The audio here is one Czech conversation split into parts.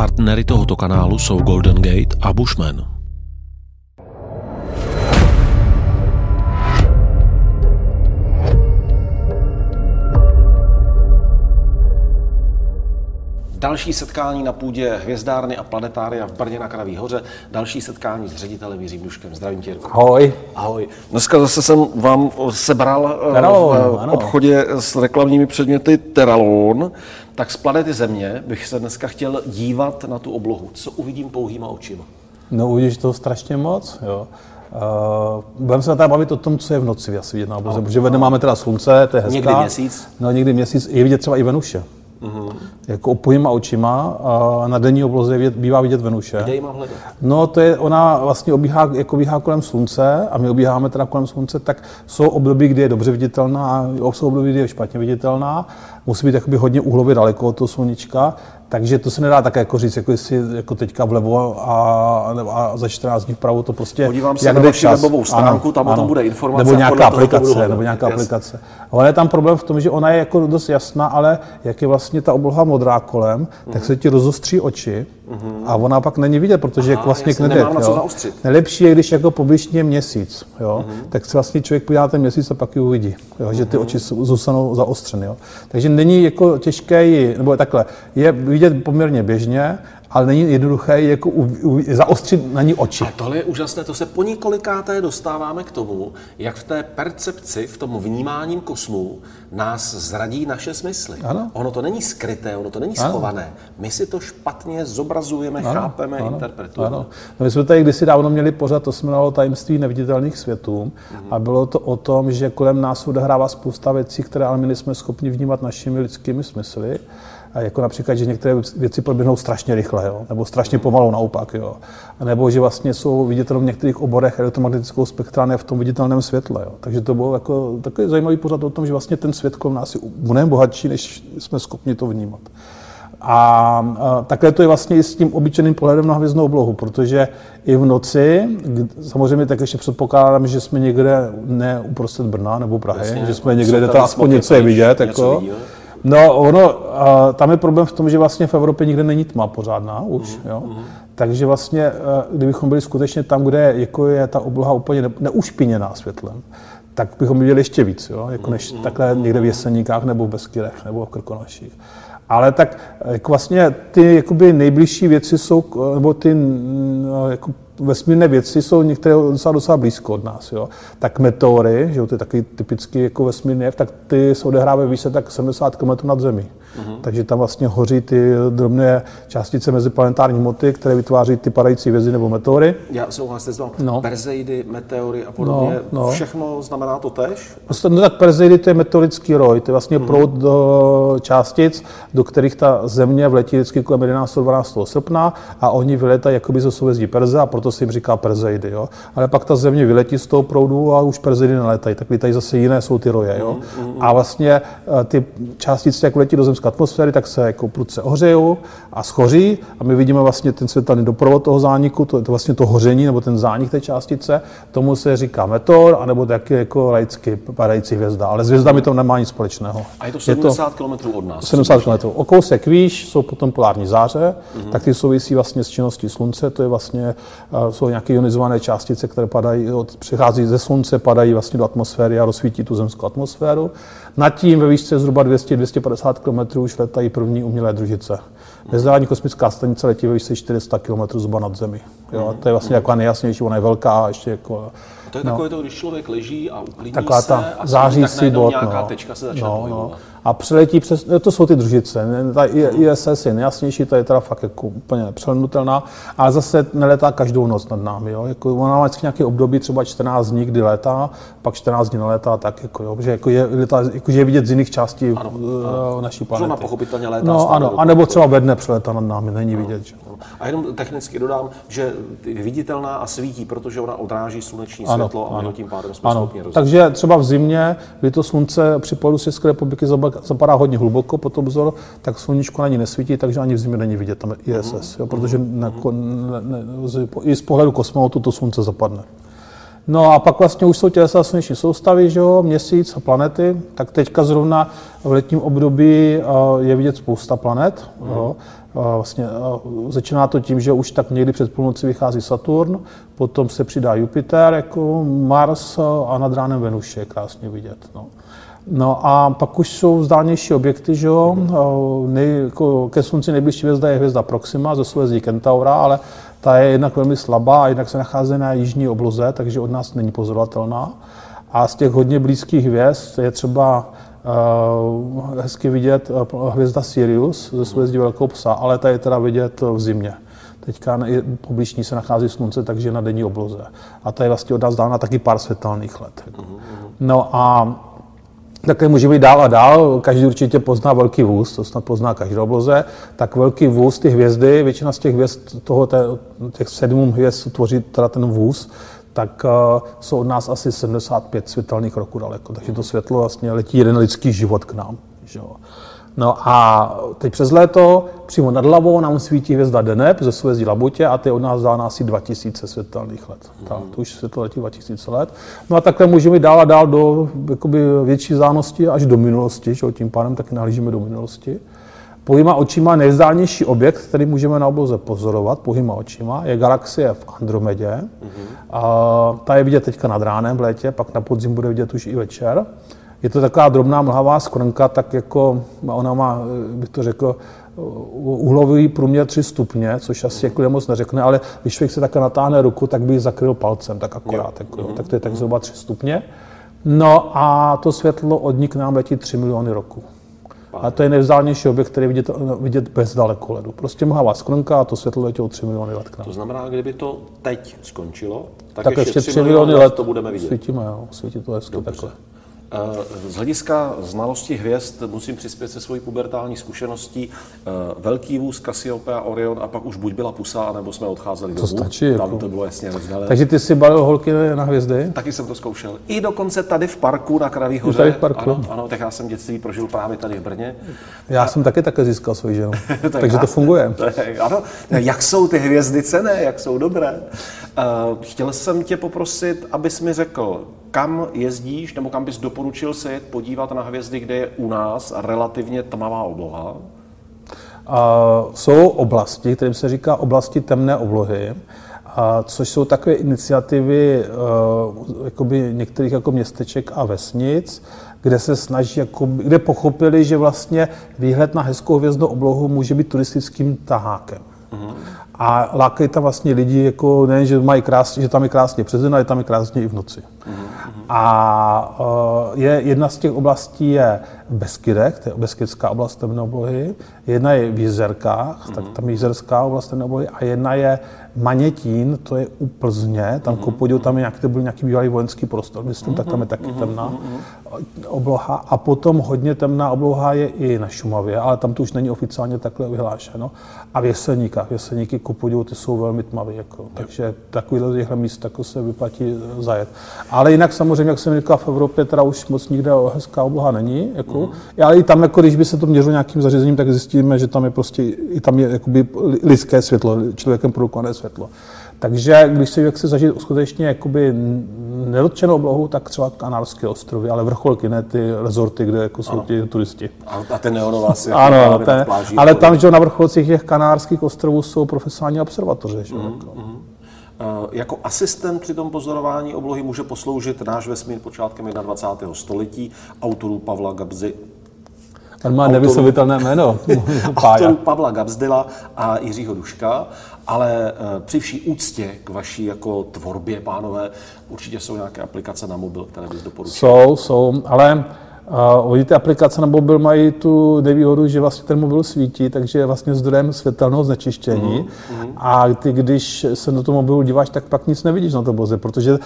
Partnery tohoto kanálu jsou Golden Gate a Bushman. Další setkání na půdě hvězdárny a planetária v Brně na Kraví hoře. Další setkání s ředitelem Jiřím Duškem. Zdravím tě, Jirko. Ahoj. Ahoj. Dneska zase jsem vám sebral eh, Teralon, v ano. obchodě s reklamními předměty Teralon. Tak z planety Země bych se dneska chtěl dívat na tu oblohu. Co uvidím pouhýma očima? No uvidíš toho strašně moc, jo. Uh, budeme se tady bavit o tom, co je v noci asi vidět na obloze, protože vedle máme teda slunce, to je hezká. Někdy měsíc. No někdy měsíc, je vidět třeba i Venuše. Uh-huh. Jako opojima očima a na denní obloze vidět, bývá vidět Venuše. Kde ji mám hledat? No to je, ona vlastně obíhá, jako bíhá kolem slunce a my obíháme teda kolem slunce, tak jsou období, kdy je dobře viditelná a jsou období, kdy je špatně viditelná. Musí být jakoby hodně úhlově daleko od toho sluníčka, takže to se nedá tak jako říct, jako jestli jako teďka vlevo a, a za 14 dní vpravo to prostě... Podívám se jak na jde vaši čas. webovou stránku, tam o tom bude informace Nebo nějaká toho aplikace, hledat. nebo nějaká Jasně. aplikace. Ale je tam problém v tom, že ona je jako dost jasná, ale jak je vlastně ta obloha modrá kolem, tak se ti rozostří oči a ona pak není vidět, protože jak vlastně knedet, nemám na co. Nejlepší je, když jako poblíž je měsíc, jo, tak se vlastně člověk podívá ten měsíc a pak ji uvidí, jo, že ty oči jsou- zůstanou zaostřeny. Jo. Takže není jako těžké ji, nebo takhle, je vidět poměrně běžně, ale není jednoduché jako u, u, zaostřit na ní oči. A tohle je úžasné, to se po několikáté dostáváme k tomu, jak v té percepci, v tom vnímáním kosmu nás zradí naše smysly. Ano. Ono to není skryté, ono to není schované. My si to špatně zobrazujeme, chápeme, interpretujeme. Ano. No my jsme tady kdysi dávno měli pořad, to se jmenovalo Tajemství neviditelných světů a bylo to o tom, že kolem nás odehrává spousta věcí, které ale my nejsme schopni vnímat našimi lidskými smysly. A jako například, že některé věci proběhnou strašně rychle, jo? nebo strašně pomalu naopak. Jo? Nebo že vlastně jsou viditelné v některých oborech elektromagnetickou spektra ne v tom viditelném světle. Jo? Takže to bylo jako takový zajímavý pořad o tom, že vlastně ten svět kolem nás je mnohem bohatší, než jsme schopni to vnímat. A, a takhle to je vlastně i s tím obyčejným pohledem na hvězdnou oblohu, protože i v noci, samozřejmě tak ještě předpokládám, že jsme někde ne uprostřed Brna nebo Prahy, Jasně, že jsme někde, kde to aspoň něco je vidět. něco Jako. vidíme. No, ono, a, tam je problém v tom, že vlastně v Evropě nikde není tma pořádná už, Mhm, jo. Takže vlastně, a, kdybychom byli skutečně tam, kde jako je ta obloha úplně ne, neušpiněná světlem, tak bychom viděli ještě víc, jo? Jako než Mhm, takhle někde v Jeseníkách nebo v Beskydech nebo v Krkonoších. Ale tak jako vlastně ty jakoby nejbližší věci jsou, k- nebo ty no, jako vesmírné věci jsou některé docela, docela blízko od nás. Jo. Tak meteory, že jo, to je takový typický jako vesmírný jev, tak ty se odehrávají výše tak 70 km nad Zemí. Takže tam vlastně hoří ty drobné částice meziplanetární hmoty, které vytváří ty padající hvězdy nebo meteory. Já souhlasím s vámi. No. Perzeidy, meteory a podobně. No, no. Všechno znamená to tež? Prostě, No tak Perseidy to je meteorický roj, to je vlastně proud do částic, do kterých ta země vletí vždycky kolem 11. 12. srpna a oni vyletají jakoby ze souvězdí Perze a proto se jim říká Perseidy. Jo? Ale pak ta země vyletí z toho proudu a už Perseidy neletají, tak lítají zase jiné, jsou ty roje. Jo? A vlastně eh, ty částice, jak letí do zemské atmosféry, tak se jako prudce ohřejou a schoří a my vidíme vlastně ten světelný doprovod toho zániku, to je to vlastně to hoření nebo ten zánik té částice, tomu se říká meteor, anebo taky jako laicky padající hvězda. Ale s hvězdami to nemá nic společného. A je to 70 km od nás. 70 km. O kousek výš jsou potom polární záře, mm-hmm. tak ty souvisí vlastně s činností slunce, to je vlastně, uh, jsou nějaké ionizované částice, které padají, přichází ze slunce, padají vlastně do atmosféry a rozsvítí tu zemskou atmosféru. Nad tím ve výšce zhruba 200-250 km už letají první umělé družice. Mezinárodní kosmická stanice letí ve výšce 400 km zhruba nad Zemi. Jo, to je vlastně taková nejjasnější, ona je velká a ještě jako To je takové to, když člověk leží a uklidní taková se ta a zářící tak najednou bod. nějaká no. tečka se začne no, pohybovat. no. A přeletí přes, no, to jsou ty družice, ta ISS je nejasnější, to je teda fakt jako úplně nepřehlednutelná, ale zase neletá každou noc nad námi, jo? Jako ona má vždycky nějaké období, třeba 14 dní, kdy létá, pak 14 dní nelétá, tak jako, jo? že jako je, letá, jako, že je vidět z jiných částí ano, ano. naší planety. ona pochopitelně létá No ano, anebo třeba ve dne přeletá nad námi, není vidět. Že? A jenom technicky dodám, že je viditelná a svítí, protože ona odráží sluneční Ano, světlo a ano. tím pádem jsme Ano, schopni rozumět. takže třeba v zimě, kdy to slunce při pohledu z České republiky zapadá hodně hluboko pod obzor, tak sluníčko na ní nesvítí, takže ani v zimě není vidět tam ISS, jo, protože na, ko- ne, ne, z- i z pohledu kosmonautu to slunce zapadne. No a pak vlastně už jsou tělesa sluneční soustavy, že jo, měsíc a planety, tak teďka zrovna v letním období eh, je vidět spousta planet. Jo. Eh, Vlastně eh, začíná to tím, že už tak někdy před půlnoci vychází Saturn, potom se přidá Jupiter, jako Mars a nad ránem Venus je krásně vidět. No. No a pak už jsou vzdálenější objekty, že jo? Nej, jako ke slunci nejbližší hvězda je hvězda Proxima ze souhvězdí Kentaura, ale ta je jednak velmi slabá a jednak se nachází na jižní obloze, takže od nás není pozorovatelná. A z těch hodně blízkých hvězd je třeba uh, hezky vidět uh, hvězda Sirius ze souhvězdí Velkého psa, ale ta je teda vidět v zimě. Teďka poblíž ní se nachází slunce, takže na denní obloze. A ta je vlastně od nás dálna taky pár světelných let. Jako. No a také může být dál a dál, každý určitě pozná velký vůz, to snad pozná každý obloze, tak velký vůz, ty hvězdy, většina z těch hvězd, toho, těch sedm hvězd tvoří teda ten vůz, tak uh, jsou od nás asi 75 světelných roků daleko, takže to světlo vlastně letí jeden lidský život k nám. Že jo. No a teď přes léto přímo nad hlavou nám svítí hvězda Deneb ze souhvězdí Labutě a ty od nás dál asi 2000 světelných let. Tak, to už světlo letí 2000 let. No a takhle můžeme dál a dál do jakoby, větší vzdálenosti až do minulosti, že tím pádem taky nahlížíme do minulosti. Pohýma očima nejvzdálnější objekt, který můžeme na obloze pozorovat, pohýma očima, je galaxie v Andromedě. A ta je vidět teďka nad ránem v létě, pak na podzim bude vidět už i večer. Je to taková drobná mlhavá skrnka, tak jako ona má, bych to řekl, uhlový průměr 3 stupně, což asi jako moc neřekne, ale když člověk se takhle natáhne ruku, tak by ji zakryl palcem, tak akorát. Jako, tak to je tak zhruba 3 stupně. No a to světlo od ní k nám letí 3 miliony roků. A to je nejvzdálnější objekt, který je vidět, vidět bez dalekoledu. Prostě mlhavá skrnka a to světlo letělo 3 miliony let k nám. To znamená, kdyby to teď skončilo, tak, Tak ještě 3 miliony let to budeme vidět. Svítíme, jo, svítí to hezky takhle. Eh, Z hlediska znalosti hvězd musím přispět se svojí pubertální zkušeností. Eh, Velký vůz Cassiopeia Orion a pak už buď byla pusa, anebo jsme odcházeli domů. stačí, Tam jako. to bylo jasně rozdělené. Takže ty si balil holky na hvězdy? Taky jsem to zkoušel. I dokonce tady v parku na Kraví hoře. tady v parku? Ano, ano, tak já jsem dětství prožil právě tady v Brně. Já jsem taky také získal svoji ženu. Takže to funguje. To je, ano, jak jsou ty hvězdy cené, jak jsou dobré. Uh, chtěl jsem tě poprosit, abys mi řekl, kam jezdíš, nebo kam bys doporučil se jet podívat na hvězdy, kde je u nás relativně tmavá obloha. A jsou oblasti, kterým se říká oblasti temné oblohy, a což jsou takové iniciativy uh, jakoby některých jako městeček a vesnic, kde se snaží, jakoby, kde pochopili, že vlastně výhled na hezkou hvězdnou oblohu může být turistickým tahákem. A lákají tam vlastně lidi, jako nejen, že, mají krásně, že tam je krásně přes den, ale tam je krásně i v noci. A uh, je, jedna z těch oblastí je v Beskydech, to je Beskidská oblast temné oblohy, jedna je v Jizerkách, tak tam je Jizerská oblast oblohy, a jedna je Manětín, to je u Plzně, tam mm podíl, tam je nějaký, to byl nějaký bývalý vojenský prostor, myslím, tak tam je taky temná obloha. A potom hodně temná obloha je i na Šumavě, ale tam to už není oficiálně takhle vyhlášeno. A v Jeseníkách, Jeseníky ku podivu, ty jsou velmi tmavé, jako. takže takovýhle těchto míst jako se vyplatí zajet. Ale jinak samozřejmě, jak jsem říkal, v Evropě teda už moc nikde hezká obloha není, jako. mm. ale i tam, jako, když by se to měřilo nějakým zařízením, tak zjistíme, že tam je prostě, i tam je jakoby lidské světlo, člověkem produkované světlo. Takže když si chce zažít skutečně jakoby nedotčenou oblohu, tak třeba Kanárské ostrovy, ale vrcholky, ne ty rezorty, kde jako jsou ti turisti. A, ten neonová si Ano, právě ten, pláží ale jako- tam, že na vrcholcích těch kanárských ostrovů jsou profesionální observatoře. Že? Mm, Eh, Jako asistent při tom pozorování oblohy může posloužit náš vesmír počátkem 21. století autorů Pavla Gabzy, On má nevyslovitelné jméno. Autorů Pavla Gabzdila a Jiřího Duška, ale eh, při vší úctě k vaší jako tvorbě, pánové, určitě jsou nějaké aplikace na mobil, které bys doporučil. Jsou, jsou, ale uh, oni ty aplikace na mobil mají tu nevýhodu, že vlastně ten mobil svítí, takže je vlastně zdrojem světelného znečištění. Mm, A ty, když se do toho mobilu díváš, tak pak nic nevidíš na to boze, protože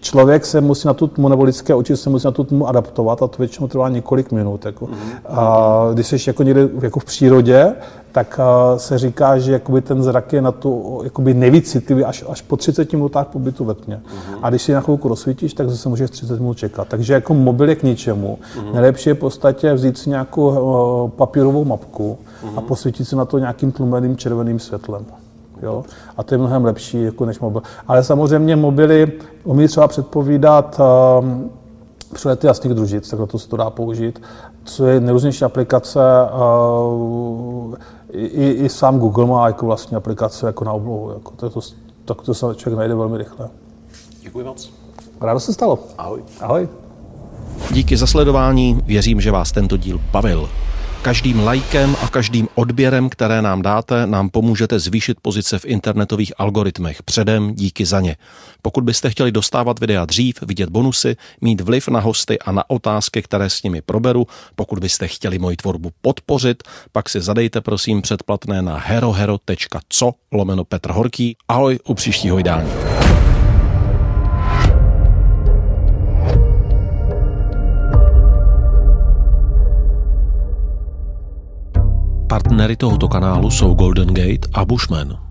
člověk se musí na tu tmu, nebo lidské oči se musí na tu tmu adaptovat a to většinou trvá několik minut. Jako. Mm, a když jsi jako někde jako v přírodě, tak se říká, že jakoby ten zrak je na tu jakoby nejvíc citlivý až, až po 30 minutách pobytu ve tmě. Uh-huh. A když si na chvilku rozsvítíš, tak zase můžeš 30 minut čekat. Takže jako mobil je k ničemu. Uh-huh. Nejlepší je v podstatě vzít si nějakou uh, papírovou mapku uh-huh. a posvítit si na to nějakým tlumeným červeným světlem. Jo? A to je mnohem lepší jako než mobil. Ale samozřejmě mobily umí třeba předpovídat um, přelety jasných družic, takhle to se to dá použít. Co je nejrůznější aplikace, uh, i, i, sám Google má jako vlastní aplikace jako na oblohu. Jako to, to, tak to se člověk najde velmi rychle. Děkuji moc. Rádo se stalo. Ahoj. Ahoj. Díky za sledování, věřím, že vás tento díl bavil. Každým lajkem a každým odběrem, které nám dáte, nám pomůžete zvýšit pozice v internetových algoritmech. Předem díky za ně. Pokud byste chtěli dostávat videa dřív, vidět bonusy, mít vliv na hosty a na otázky, které s nimi proberu, pokud byste chtěli moji tvorbu podpořit, pak si zadejte prosím předplatné na herohero.co lomeno Petr Horký. Ahoj u příštího vydání. Partnery tohoto kanálu jsou Golden Gate a Bushman.